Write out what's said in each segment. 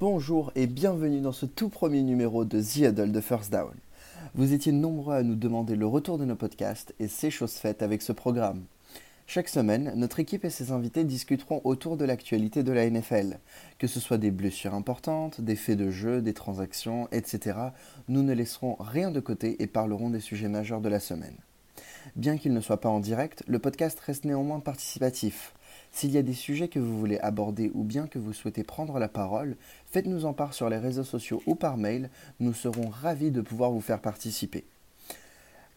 Bonjour et bienvenue dans ce tout premier numéro de The Huddle de First Down. Vous étiez nombreux à nous demander le retour de nos podcasts et c'est chose faite avec ce programme. Chaque semaine, notre équipe et ses invités discuteront autour de l'actualité de la NFL, que ce soit des blessures importantes, des faits de jeu, des transactions, etc. Nous ne laisserons rien de côté et parlerons des sujets majeurs de la semaine. Bien qu'il ne soit pas en direct, le podcast reste néanmoins participatif. S'il y a des sujets que vous voulez aborder ou bien que vous souhaitez prendre la parole, faites-nous en part sur les réseaux sociaux ou par mail, nous serons ravis de pouvoir vous faire participer.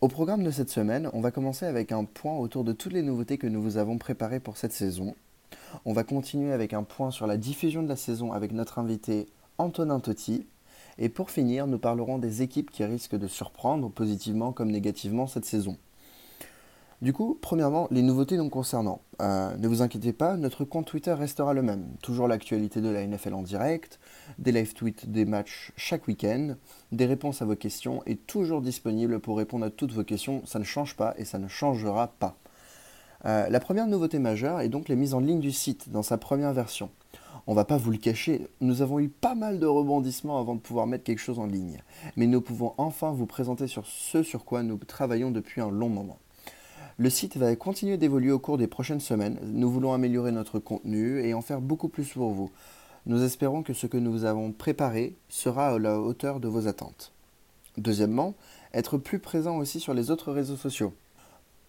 Au programme de cette semaine, on va commencer avec un point autour de toutes les nouveautés que nous vous avons préparées pour cette saison. On va continuer avec un point sur la diffusion de la saison avec notre invité Antonin Totti. Et pour finir, nous parlerons des équipes qui risquent de surprendre positivement comme négativement cette saison. Du coup, premièrement, les nouveautés nous concernant. Euh, ne vous inquiétez pas, notre compte Twitter restera le même. Toujours l'actualité de la NFL en direct, des live tweets des matchs chaque week-end, des réponses à vos questions et toujours disponible pour répondre à toutes vos questions. Ça ne change pas et ça ne changera pas. Euh, la première nouveauté majeure est donc la mise en ligne du site dans sa première version. On va pas vous le cacher, nous avons eu pas mal de rebondissements avant de pouvoir mettre quelque chose en ligne. Mais nous pouvons enfin vous présenter sur ce sur quoi nous travaillons depuis un long moment. Le site va continuer d'évoluer au cours des prochaines semaines. Nous voulons améliorer notre contenu et en faire beaucoup plus pour vous. Nous espérons que ce que nous avons préparé sera à la hauteur de vos attentes. Deuxièmement, être plus présent aussi sur les autres réseaux sociaux.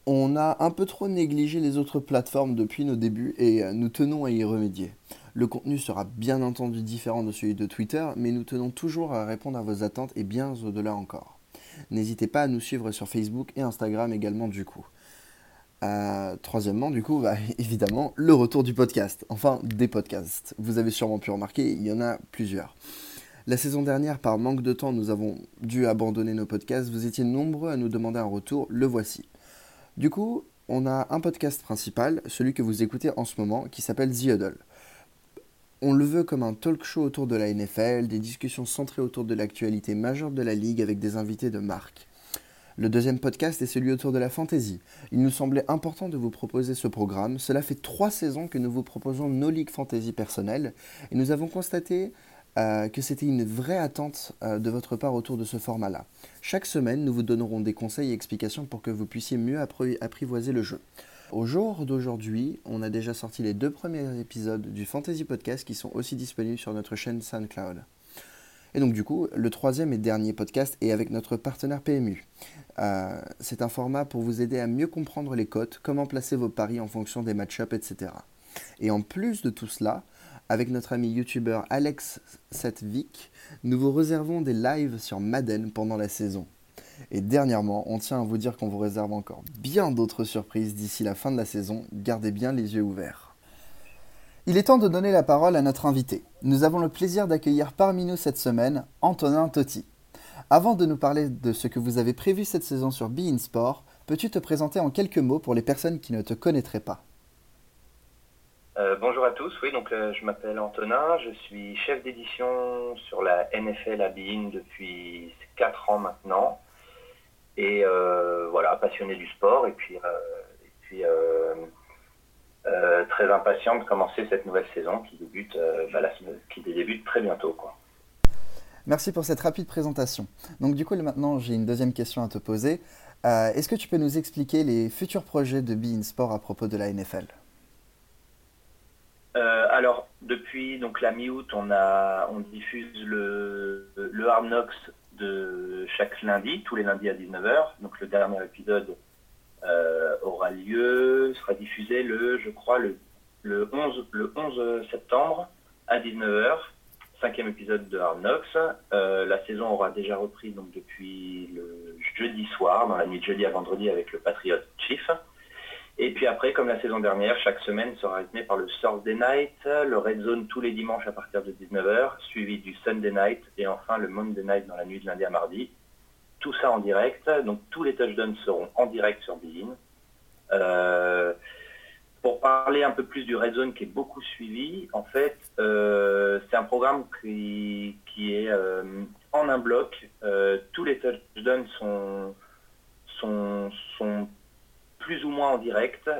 On a un peu trop négligé les autres plateformes depuis nos débuts et nous tenons à y remédier. Le contenu sera bien entendu différent de celui de Twitter, mais nous tenons toujours à répondre à vos attentes et bien au-delà encore. N'hésitez pas à nous suivre sur Facebook et Instagram également du coup. Euh, troisièmement, du coup, bah, évidemment, le retour du podcast. Enfin, des podcasts. Vous avez sûrement pu remarquer, il y en a plusieurs. La saison dernière, par manque de temps, nous avons dû abandonner nos podcasts. Vous étiez nombreux à nous demander un retour, le voici. Du coup, on a un podcast principal, celui que vous écoutez en ce moment, qui s'appelle The Huddle. On le veut comme un talk show autour de la NFL, des discussions centrées autour de l'actualité majeure de la ligue avec des invités de marque. Le deuxième podcast est celui autour de la fantasy. Il nous semblait important de vous proposer ce programme. Cela fait trois saisons que nous vous proposons nos ligues fantasy personnelles et nous avons constaté euh, que c'était une vraie attente euh, de votre part autour de ce format-là. Chaque semaine, nous vous donnerons des conseils et explications pour que vous puissiez mieux apprivoiser le jeu. Au jour d'aujourd'hui, on a déjà sorti les deux premiers épisodes du Fantasy Podcast qui sont aussi disponibles sur notre chaîne SoundCloud. Et donc du coup, le troisième et dernier podcast est avec notre partenaire PMU. Euh, c'est un format pour vous aider à mieux comprendre les cotes, comment placer vos paris en fonction des match-ups, etc. Et en plus de tout cela, avec notre ami youtubeur Alex Setvik, nous vous réservons des lives sur Madden pendant la saison. Et dernièrement, on tient à vous dire qu'on vous réserve encore bien d'autres surprises d'ici la fin de la saison. Gardez bien les yeux ouverts. Il est temps de donner la parole à notre invité. Nous avons le plaisir d'accueillir parmi nous cette semaine Antonin Totti. Avant de nous parler de ce que vous avez prévu cette saison sur Be In Sport, peux-tu te présenter en quelques mots pour les personnes qui ne te connaîtraient pas? Euh, bonjour à tous, oui, donc euh, je m'appelle Antonin, je suis chef d'édition sur la NFL à In depuis 4 ans maintenant. Et euh, voilà, passionné du sport et puis, très impatient de commencer cette nouvelle saison qui débute, bah, qui débute très bientôt. Quoi. Merci pour cette rapide présentation. Donc du coup, maintenant, j'ai une deuxième question à te poser. Euh, est-ce que tu peux nous expliquer les futurs projets de Be In Sport à propos de la NFL euh, alors, depuis donc la mi-août, on, a, on diffuse le, le Hard Knocks de chaque lundi, tous les lundis à 19h. Donc le dernier épisode euh, aura lieu, sera diffusé le, je crois, le, le, 11, le 11 septembre à 19h cinquième épisode de Knocks. Euh, la saison aura déjà repris donc depuis le jeudi soir, dans la nuit de jeudi à vendredi avec le Patriot Chief. Et puis après, comme la saison dernière, chaque semaine sera rythmée par le Thursday Night, le Red Zone tous les dimanches à partir de 19h, suivi du Sunday Night et enfin le Monday Night dans la nuit de lundi à mardi. Tout ça en direct, donc tous les touchdowns seront en direct sur Bein. Euh, pour parler un peu plus du Red Zone qui est beaucoup suivi, en fait, euh, c'est un programme qui, est euh, en un bloc. Tous les touchdowns sont, sont, sont plus ou moins en direct.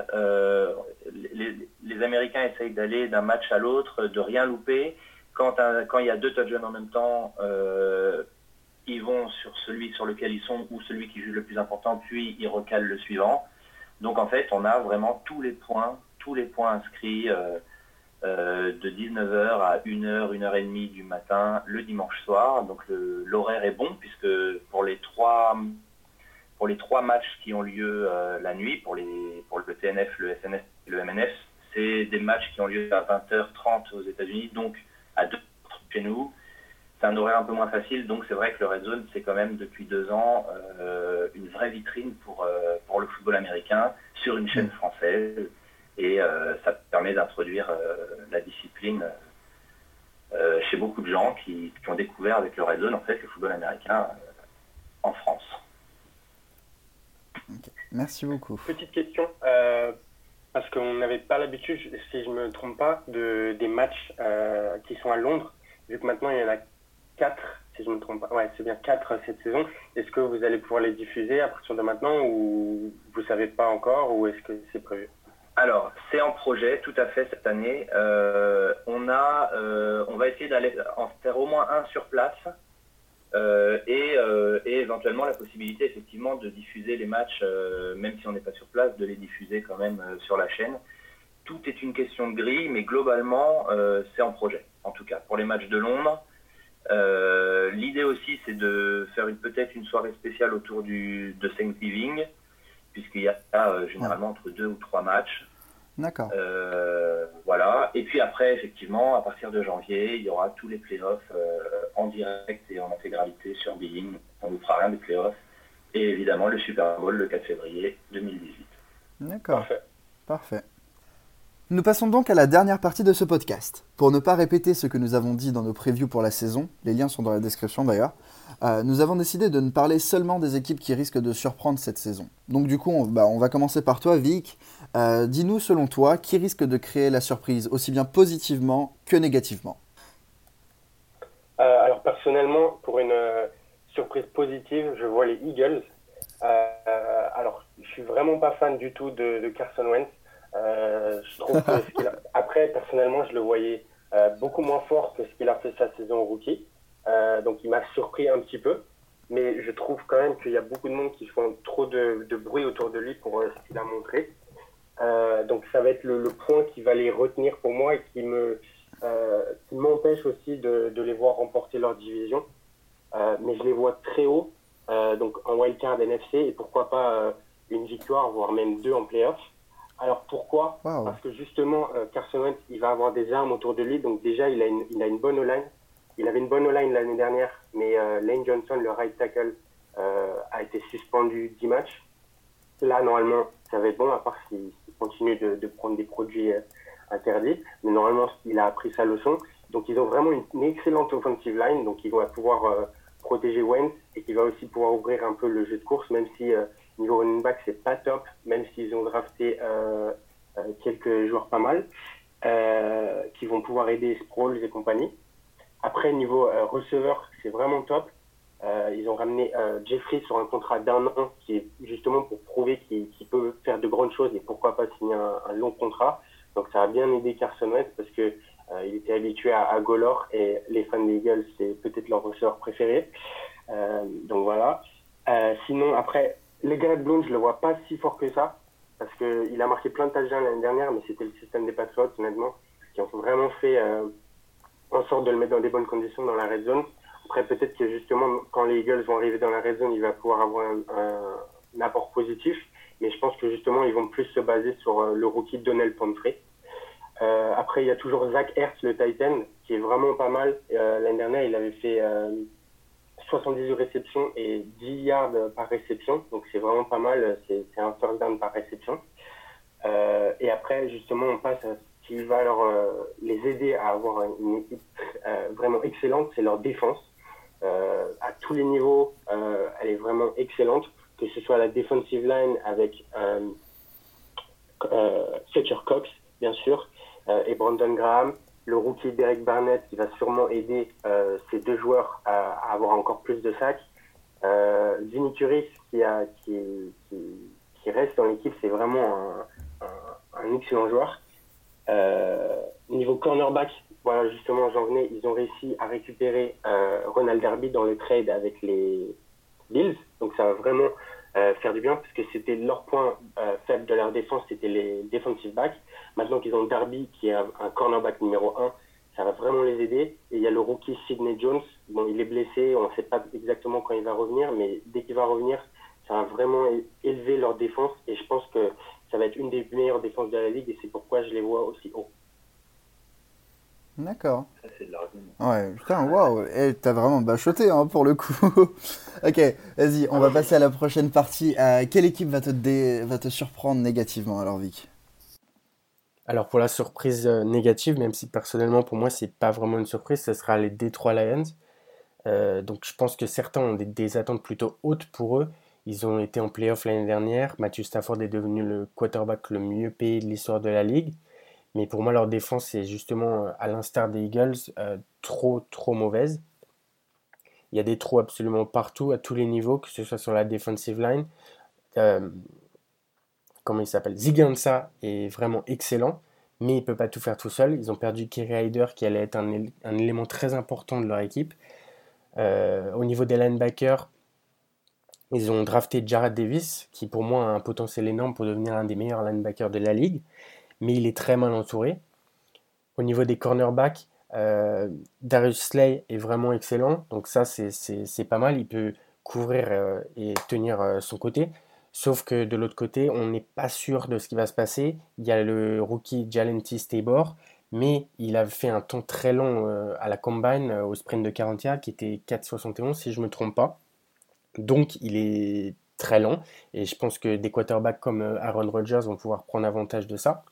Les, Américains essayent d'aller d'un match à l'autre, de rien louper. quand, quand il y a deux touchdowns en même temps, sur lequel ils sont ou celui qui juge le plus important, puis ils recalent le suivant. Donc en fait, on a vraiment tous les points, tous les points inscrits de 19h à 1h, 1h30 du matin le dimanche soir. Donc l'horaire est bon puisque pour les trois pour les trois matchs qui ont lieu euh, la nuit, pour, les, pour le TNF, le SNF et le MNF, c'est des matchs qui ont lieu à 20h30 aux États-Unis, donc à 2 chez nous. C'est un horaire un peu moins facile, donc c'est vrai que le Red Zone, c'est quand même depuis deux ans euh, une vraie vitrine pour, euh, pour le football américain sur une chaîne française. Et ça permet d'introduire la discipline chez beaucoup de gens qui, qui, ont découvert avec le Red Zone en fait le football américain en France. Merci beaucoup. Petite question, euh, parce qu'on n'avait pas l'habitude, si je ne me trompe pas, de, des matchs euh, qui sont à Londres, vu que maintenant il y en a quatre, si je ne me trompe pas. Ouais, c'est bien quatre cette saison. Est-ce que vous allez pouvoir les diffuser à partir de maintenant ou vous ne savez pas encore ou est-ce que c'est prévu? Alors, c'est en projet tout à fait cette année. Euh, on, a, on va essayer d'aller en faire au moins un sur place euh, euh, et, éventuellement la possibilité effectivement de diffuser les matchs, euh, même si on n'est pas sur place, de les diffuser quand même sur la chaîne. Tout est une question de grille, mais globalement, c'est en projet, en tout cas. Pour les matchs de Londres, l'idée aussi, c'est de faire peut-être une soirée spéciale autour du, de Thanksgiving, puisqu'il y a généralement entre deux ou trois matchs. D'accord. Euh, voilà. Et puis après, effectivement, à partir de janvier, il y aura tous les playoffs euh, en direct et en intégralité sur Being. On ne vous fera rien des playoffs. Et évidemment, le Super Bowl le 4 février 2018. D'accord. Parfait. Parfait. Nous passons donc à la dernière partie de ce podcast. Pour ne pas répéter ce que nous avons dit dans nos previews pour la saison, les liens sont dans la description d'ailleurs, euh, nous avons décidé de ne parler seulement des équipes qui risquent de surprendre cette saison. Donc du coup, on, bah, va commencer par toi, Vic. Euh, dis-nous, selon toi, qui risque de créer la surprise aussi bien positivement que négativement? Euh, Alors personnellement, pour une surprise positive, je vois les Eagles. alors, je suis vraiment pas fan du tout de, Carson Wentz. Je trouve Après, personnellement, je le voyais beaucoup moins fort que ce qu'il a fait sa saison rookie. Euh, donc il m'a surpris un petit peu. Mais je trouve quand même qu'il y a beaucoup de monde qui font trop de, bruit autour de lui pour euh, ce qu'il a montré. Euh, donc ça va être le, point qui va les retenir pour moi et qui me m'empêche aussi de, les voir remporter leur division. mais je les vois très haut, donc en wildcard NFC et pourquoi pas une victoire, voire même deux en playoff. Alors pourquoi? Parce que justement, Carson Wentz, il va avoir des armes autour de lui, donc déjà il a une, il a une bonne line il avait une bonne line l'année dernière, mais euh, Lane Johnson, le right tackle, euh, a été suspendu 10 matchs. Là, normalement, ça va être bon, à part s'il continue de, prendre des produits euh, interdits. Mais normalement, il a appris sa leçon. Donc, ils ont vraiment une, excellente offensive line. Donc, ils vont pouvoir protéger Wentz et qui va aussi pouvoir ouvrir un peu le jeu de course, même si niveau running back, c'est pas top, même s'ils ont drafté quelques joueurs pas mal, qui vont pouvoir aider Sproles et compagnie. Après, niveau euh, receveur, c'est vraiment top. Euh, ils ont ramené euh, Jeffrey sur un contrat d'un an qui est justement pour prouver qu'il peut faire de grandes choses et pourquoi pas signer un, long contrat. Donc ça a bien aidé Carson Wentz parce que il était habitué à, à, Golor et les fans des Eagles c'est peut-être leur receveur préféré. donc voilà. sinon après les Garrett Blount je le vois pas si fort que ça parce qu'il a marqué plein de touchdowns l'année dernière mais c'était le système des Patriots honnêtement qui ont vraiment fait en sorte de le mettre dans des bonnes conditions dans la red zone. Après, peut-être que justement, quand les Eagles vont arriver dans la red zone, il va pouvoir avoir un, apport positif. Mais je pense que justement, ils vont plus se baser sur euh, le rookie Donnell Pumphrey. Euh, après, il y a toujours Zach Hertz, le Titan, qui est vraiment pas mal. Euh, L'année dernière, il avait fait 78 réceptions et 10 yards par réception. Donc, c'est vraiment pas mal. C'est un first down par réception. et après, justement, on passe à qui va leur, euh, les aider à avoir une équipe euh, vraiment excellente, c'est leur défense. Euh, à tous les niveaux, elle est vraiment excellente, que ce soit la defensive line avec Fletcher Cox, bien sûr, et Brandon Graham, le rookie Derek Barnett qui va sûrement aider ces deux joueurs à, avoir encore plus de sacs. Euh, qui, reste dans l'équipe, c'est vraiment un, un, excellent joueur. Euh, niveau cornerback, voilà, justement, j'en venais. Ils ont réussi à récupérer euh, Ronald Derby dans le trade avec les Bills. Donc ça va vraiment euh, faire du bien parce que c'était leur point euh, faible de leur défense, c'était les defensive backs. Maintenant qu'ils ont Derby qui est un, cornerback numéro 1, ça va vraiment les aider. Et il y a le rookie Sidney Jones. Bon, il est blessé, on ne sait pas exactement quand il va revenir, mais dès qu'il va revenir, ça va vraiment élever leur défense. Et je pense que ça va être une des meilleures défenses de la ligue et c'est pourquoi je les vois aussi haut. D'accord. Ouais, putain, waouh, hey, t'as vraiment bachoté hein, pour le coup. ok, vas-y, on va passer à la prochaine partie. Euh, quelle équipe va te, va te surprendre négativement alors, Vic? Alors, pour la surprise euh, négative, même si personnellement pour moi c'est pas vraiment une surprise, ce sera les Detroit Lions. Euh, donc, je pense que certains ont des, attentes plutôt hautes pour eux. Ils ont été en playoff l'année dernière. Matthew Stafford est devenu le quarterback le mieux payé de l'histoire de la ligue. Mais pour moi, leur défense est justement, euh, à l'instar des Eagles, euh, trop, trop mauvaise. Il y a des trous absolument partout, à tous les niveaux, que ce soit sur la defensive line. Euh, comment il s'appelle? Zigansa est vraiment excellent, mais il ne peut pas tout faire tout seul. Ils ont perdu Kerry Hyder, qui allait être un, élément très important de leur équipe. au niveau des linebackers, ils ont drafté Jared Davis, qui pour moi a un potentiel énorme pour devenir un des meilleurs linebackers de la ligue mais il est très mal entouré. Au niveau des cornerbacks, euh, Darius Slay est vraiment excellent, donc ça c'est pas mal, il peut couvrir euh, et tenir euh, son côté. Sauf que de l'autre côté, on n'est pas sûr de ce qui va se passer. Il y a le rookie Jalenti Stabor, mais il a fait un temps très long à la combine, au sprint de 40 yards, qui était 4,71 si je ne me trompe pas. Donc il est très lent, et je pense que des quarterbacks comme Aaron Rodgers vont pouvoir prendre avantage de ça.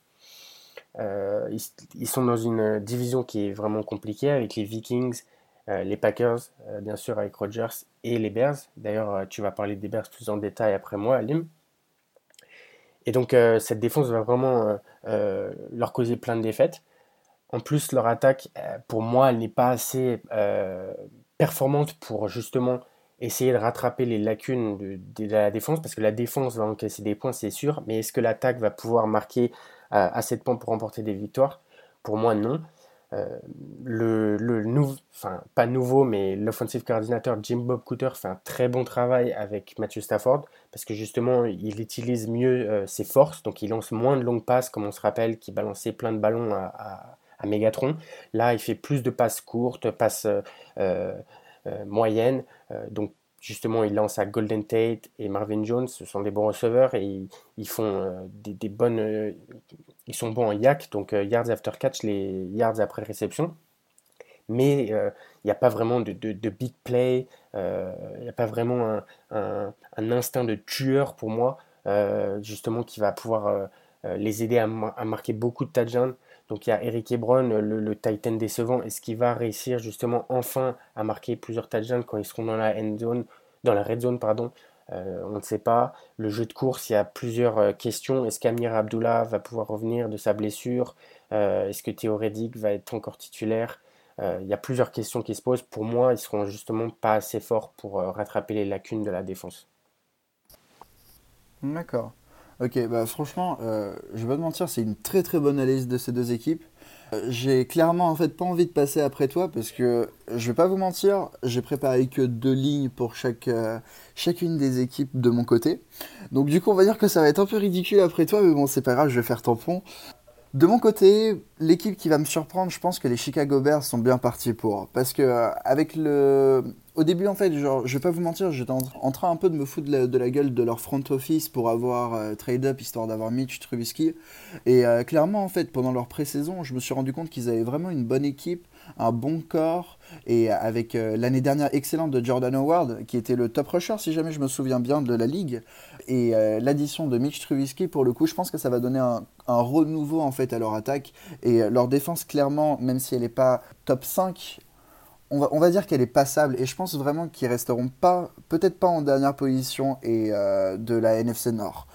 Euh, ils, sont dans une division qui est vraiment compliquée avec les Vikings, euh, les Packers, euh, bien sûr avec Rodgers et les Bears. D'ailleurs, tu vas parler des Bears plus en détail après moi, Alim. Et donc, cette défense va vraiment leur causer plein de défaites. En plus, leur attaque, pour moi, elle n'est pas assez performante pour justement essayer de rattraper les lacunes de, la défense, parce que la défense va encaisser des points, c'est sûr, mais est-ce que l'attaque va pouvoir marquer assez de points pour remporter des victoires? Pour moi, non. Euh, le, le enfin pas nouveau, mais l'offensive coordinateur Jim Bob Cooter fait un très bon travail avec Matthew Stafford parce que justement il utilise mieux euh, ses forces, donc il lance moins de longues passes comme on se rappelle qui balançait plein de ballons à, à, Megatron. Là il fait plus de passes courtes, passes euh, moyennes, donc justement, il lance à Golden Tate et Marvin Jones. Ce sont des bons receveurs et ils, font euh, des, bonnes. Euh, ils sont bons en yak, donc euh, yards after catch, les yards après réception. Mais il n'y a pas vraiment de, big play, il n'y a pas vraiment un, instinct de tueur pour moi, justement, qui va pouvoir les aider à, marquer beaucoup de touchdowns. Donc il y a Eric Ebron, le, Titan décevant. Est-ce qu'il va réussir justement enfin à marquer plusieurs touchdowns quand ils seront dans la end zone, dans la red zone pardon? Euh, On ne sait pas. Le jeu de course, il y a plusieurs euh, questions. Est-ce qu'Amir Abdullah va pouvoir revenir de sa blessure? Euh, Est-ce que Théo Reddick va être encore titulaire? Il y a plusieurs questions qui se posent. Pour moi, ils seront justement pas assez forts pour rattraper les lacunes de la défense. D'accord. Ok, bah franchement, euh, je vais pas te mentir, c'est une très très bonne analyse de ces deux équipes. Euh, j'ai clairement en fait pas envie de passer après toi parce que je vais pas vous mentir, j'ai préparé que deux lignes pour euh, chacune des équipes de mon côté. Donc du coup, on va dire que ça va être un peu ridicule après toi, mais bon, c'est pas grave, je vais faire tampon. De mon côté, l'équipe qui va me surprendre, je pense que les Chicago Bears sont bien partis pour. Parce que euh, avec le, au début, en fait, genre, je vais pas vous mentir, j'étais en, train un peu de me foutre de la, gueule de leur front office pour avoir euh, trade up histoire d'avoir Mitch Trubisky. Et euh, clairement, en fait, pendant leur pré-saison, je me suis rendu compte qu'ils avaient vraiment une bonne équipe, un bon corps, et avec l'année dernière excellente de Jordan Howard, qui était le top rusher, si jamais je me souviens bien, de la ligue, et l'addition de Mitch Trubisky, pour le coup, je pense que ça va donner un, renouveau en fait à leur attaque et leur défense clairement même si elle n'est pas top 5 on va, dire qu'elle est passable et je pense vraiment qu'ils resteront pas, peut-être pas en dernière position et euh, de la NFC Nord.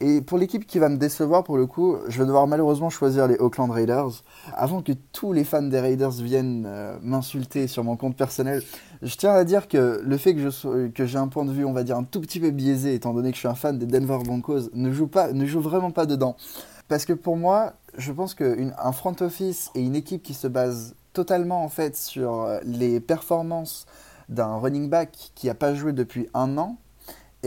Et pour l'équipe qui va me décevoir pour le coup, je vais devoir malheureusement choisir les Oakland Raiders. Avant que tous les fans des Raiders viennent euh, m'insulter sur mon compte personnel, je tiens à dire que le fait que, que j'ai un point de vue, on va dire, un tout petit peu biaisé, étant donné que je suis un fan des Denver Broncos, ne joue, pas, ne joue vraiment pas dedans. Parce que pour moi, je pense qu'un front office et une équipe qui se base totalement en fait sur les performances d'un running back qui n'a pas joué depuis un an.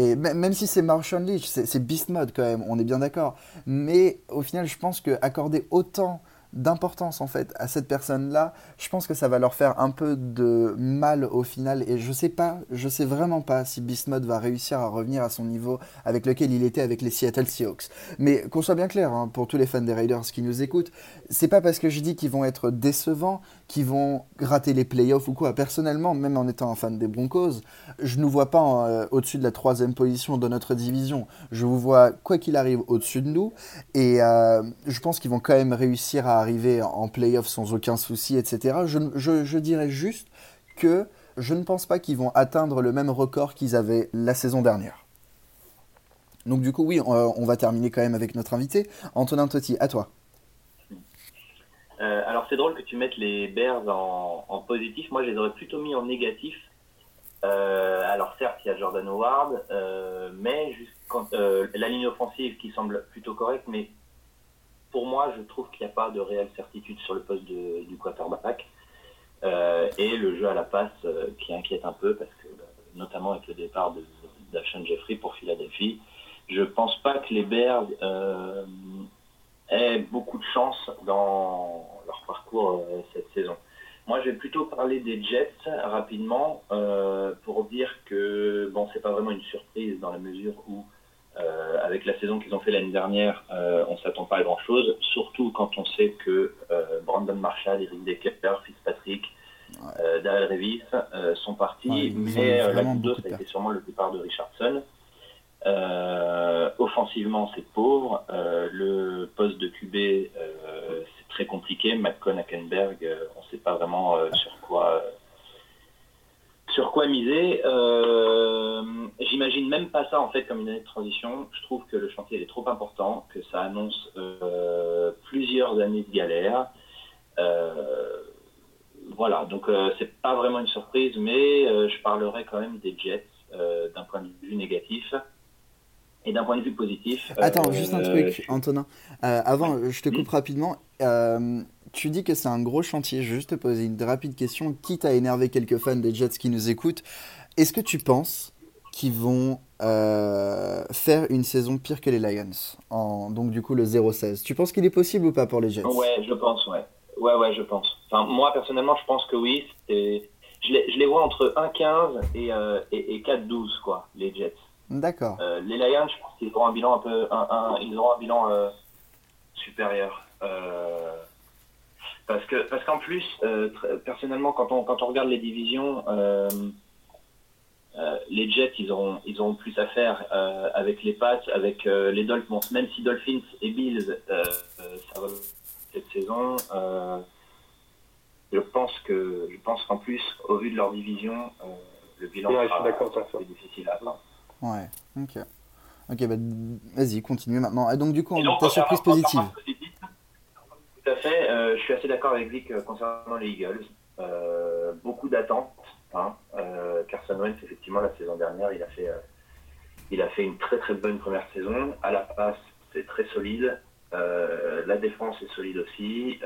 Et même si c'est Marshall Leach, c'est beast mode quand même, on est bien d'accord. Mais au final, je pense que accorder autant d'importance en fait à cette personne-là, je pense que ça va leur faire un peu de mal au final et je sais pas, je sais vraiment pas si Bismuth va réussir à revenir à son niveau avec lequel il était avec les Seattle Seahawks. Mais qu'on soit bien clair, hein, pour tous les fans des Raiders qui nous écoutent, c'est pas parce que je dis qu'ils vont être décevants qu'ils vont rater les playoffs ou quoi. Personnellement, même en étant un fan des Broncos, je ne vois pas euh, au-dessus de la troisième position de notre division. Je vous vois, quoi qu'il arrive, au-dessus de nous et euh, je pense qu'ils vont quand même réussir à arriver en playoff sans aucun souci, etc. Je, dirais juste que je ne pense pas qu'ils vont atteindre le même record qu'ils avaient la saison dernière. Donc du coup, oui, on, va terminer quand même avec notre invité. Antonin Totti, à toi. Euh, alors c'est drôle que tu mettes les Bears en, positif. Moi, je les aurais plutôt mis en négatif. Euh, alors certes, il y a Jordan Howard, euh, mais la ligne offensive qui semble plutôt correcte, mais pour moi, je trouve qu'il n'y a pas de réelle certitude sur le poste du quarterback. Et le jeu à la passe qui inquiète un peu, parce que bah, notamment avec le départ d'Ashon Jeffrey pour Philadelphie, je pense pas que les Bears aient beaucoup de chance dans leur parcours cette saison. Moi, je vais plutôt parler des Jets rapidement pour dire que bon, c'est pas vraiment une surprise dans la mesure où euh, avec la saison qu'ils ont fait l'année dernière, euh, on ne s'attend pas à grand-chose, surtout quand on sait que euh, Brandon Marshall, Eric Decker, Fitzpatrick, ouais. Darrell Revis sont partis, mais la plus ça a été sûrement le départ de Richardson. offensivement, c'est pauvre. le poste de QB, c'est très compliqué. McCon, Hackenberg, on ne sait pas vraiment sur quoi sur quoi miser euh, J'imagine même pas ça en fait comme une année de transition. Je trouve que le chantier est trop important, que ça annonce euh, plusieurs années de galère. Euh, voilà, donc c'est pas vraiment une surprise, mais je parlerai quand même des Jets d'un point de vue négatif. Et d'un point de vue positif. Attends, juste un truc, Antonin. avant, je te coupe rapidement tu dis que c'est un gros chantier. Je vais juste te poser une rapide question, quitte à énerver quelques fans des Jets qui nous écoutent? Est-ce que tu penses qu'ils vont euh, faire une saison pire que les Lions? En, Donc du coup le 0-16. Tu penses qu'il est possible ou pas pour les Jets? Ouais, je pense, ouais. Ouais, ouais, je pense. Enfin, moi personnellement, je pense que oui. Je les, je les vois entre 1-15 et, euh, et, 4-12, quoi, les Jets. D'accord. Euh, les Lions, je pense qu'ils auront un bilan un peu, un, ils auront un bilan supérieur. Parce que parce qu'en plus, euh, personnellement, quand on quand on regarde les divisions, euh, euh, les Jets, ils auront ils auront plus à faire avec les Pats, avec les Dolphins. Même si Dolphins et Bills, ça va cette saison. je pense que je pense qu'en plus, au vu de leur division, le bilan sera difficile à atteindre. Ouais. Ok. Ok. Bah, vas-y, continue maintenant. Et donc du coup, on ta surprise positive. Tout à fait. Euh, je suis assez d'accord avec Vic euh, concernant les Eagles. Euh, beaucoup d'attentes. Hein. Carson Wentz, effectivement, la saison dernière, il a fait, il a fait une très très bonne première saison. À la passe, c'est très solide. la défense est solide aussi.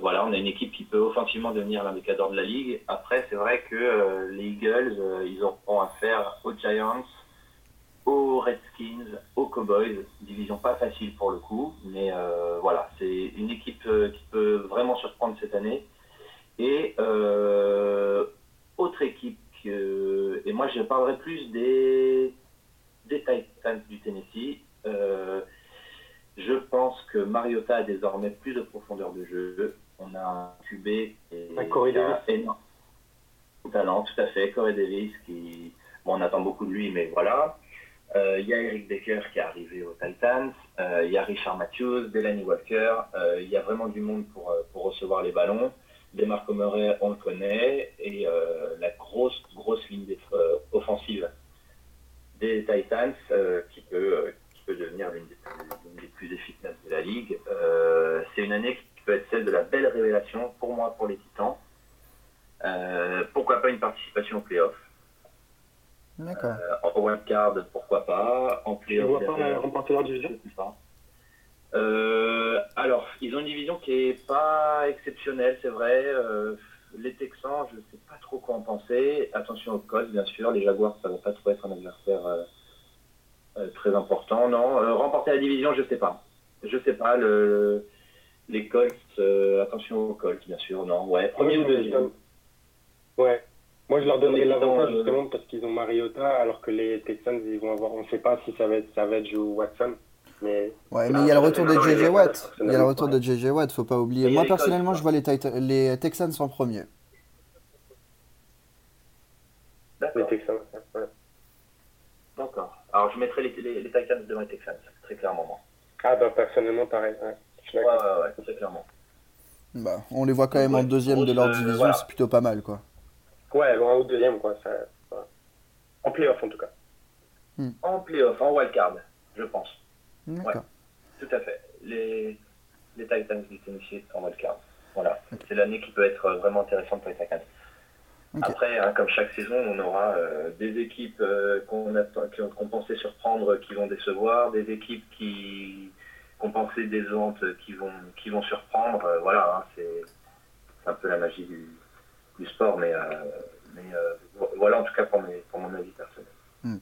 Voilà, on a une équipe qui peut offensivement devenir l'un des cadres de la ligue. Après, c'est vrai que les Eagles, ils auront affaire aux Giants, aux Redskins, aux Cowboys. Division pas facile pour le coup, mais euh, voilà, c'est une équipe euh, qui peut vraiment surprendre cette année. Et euh, autre équipe, et moi je parlerai plus des, des Titans du Tennessee. Je pense que Mariota a désormais plus de profondeur de jeu. On a un QB et un Corey Davis. énorme talent, tout à fait. Corey Davis qui, bon, on attend beaucoup de lui, mais voilà. Euh, il y a Eric Baker qui est arrivé aux Titans, euh, il y a Richard Matthews, Delaney Walker, euh, il y a vraiment du monde pour, pour recevoir les ballons. Demarco Murray, on le connaît, et la grosse, grosse ligne offensive des Titans qui, peut, peut devenir l'une des, plus efficaces de la ligue. C'est une année qui peut être celle de la belle révélation pour moi, pour les Titans. pourquoi pas une participation au playoff? D'accord. Euh, en wildcard, pourquoi pas? En playoff. Voit pas remporter leur division Euh, alors, ils ont une division qui est pas exceptionnelle, c'est vrai. Euh, les Texans, je ne sais pas trop quoi en penser. Attention aux Colts, bien sûr. Les Jaguars, ça ne va pas trop être un adversaire euh, très important, non. remporter la division, je ne sais pas. Je sais pas. Le, les Colts, attention aux Colts, bien sûr, non. Ouais, premier ou deuxième. Ouais. Moi, je leur donnerais l'avantage justement parce qu'ils ont Mariota, alors que les Texans, ils vont avoir, on ne sait pas si ça va être Savage ou Watson. Mais... Ouais, mais il y a le retour de JJ Watt. Il y a le retour de JJ Watt, faut pas oublier. Moi, personnellement, je vois les, les Texans en premier. Les Texans, ouais. D'accord. Alors, je mettrai les, les, Titans devant les Texans, très clairement. Ah, bah, personnellement, pareil. Ouais, ouais, ouais, très clairement. Bah, on les voit quand même en deuxième de leur division, c'est plutôt pas mal, quoi. Ouais, en deuxième, quoi. Ça, En playoff, en tout cas. Hmm. En playoff, en wildcard, je pense. Ouais, tout à fait. Les, les Titans du Tennessee en wildcard. Voilà. C'est l'année qui peut être vraiment intéressante pour les Titans. Après, hein, comme chaque saison, on aura euh, des équipes euh, qu'on qu pensait surprendre qui vont décevoir, des équipes qui qu'on pensait décevantes qui vont, qui vont surprendre. Euh, voilà, hein, c'est un peu la magie du, du sport, mais, mais voilà en tout cas pour, mes, pour mon avis personnel. Hmm.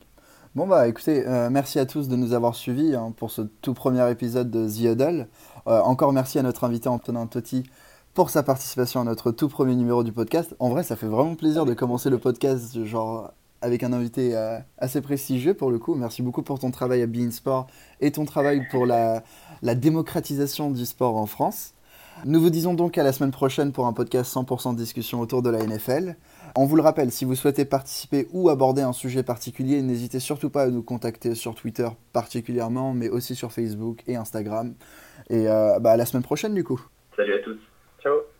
Bon bah écoutez, merci à tous de nous avoir suivis hein, pour ce tout premier épisode de The Huddle. Encore merci à notre invité Antonin Totti pour sa participation à notre tout premier numéro du podcast. En vrai, ça fait vraiment plaisir de commencer le podcast genre avec un invité euh, assez prestigieux pour le coup. Merci beaucoup pour ton travail à Bein Sport et ton travail pour la, démocratisation du sport en France. Nous vous disons donc à la semaine prochaine pour un podcast 100% discussion autour de la NFL. On vous le rappelle, si vous souhaitez participer ou aborder un sujet particulier, n'hésitez surtout pas à nous contacter sur Twitter particulièrement, mais aussi sur Facebook et Instagram. Et euh, bah, à la semaine prochaine du coup. Salut à tous. So